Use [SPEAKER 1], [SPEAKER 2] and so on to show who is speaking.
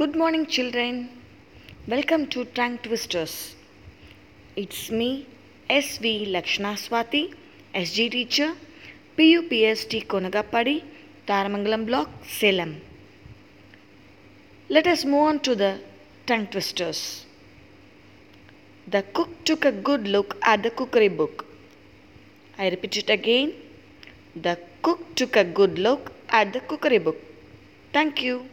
[SPEAKER 1] Good morning, children. Welcome to Tongue Twisters. It's me, S.V. Lakshnaswati, SG teacher, PUPST Konagapadi, Taramangalam block, Salem. Let us move on to the tongue twisters. The cook took a good look at the cookery book. I repeat it again. The cook took a good look at the cookery book. Thank you.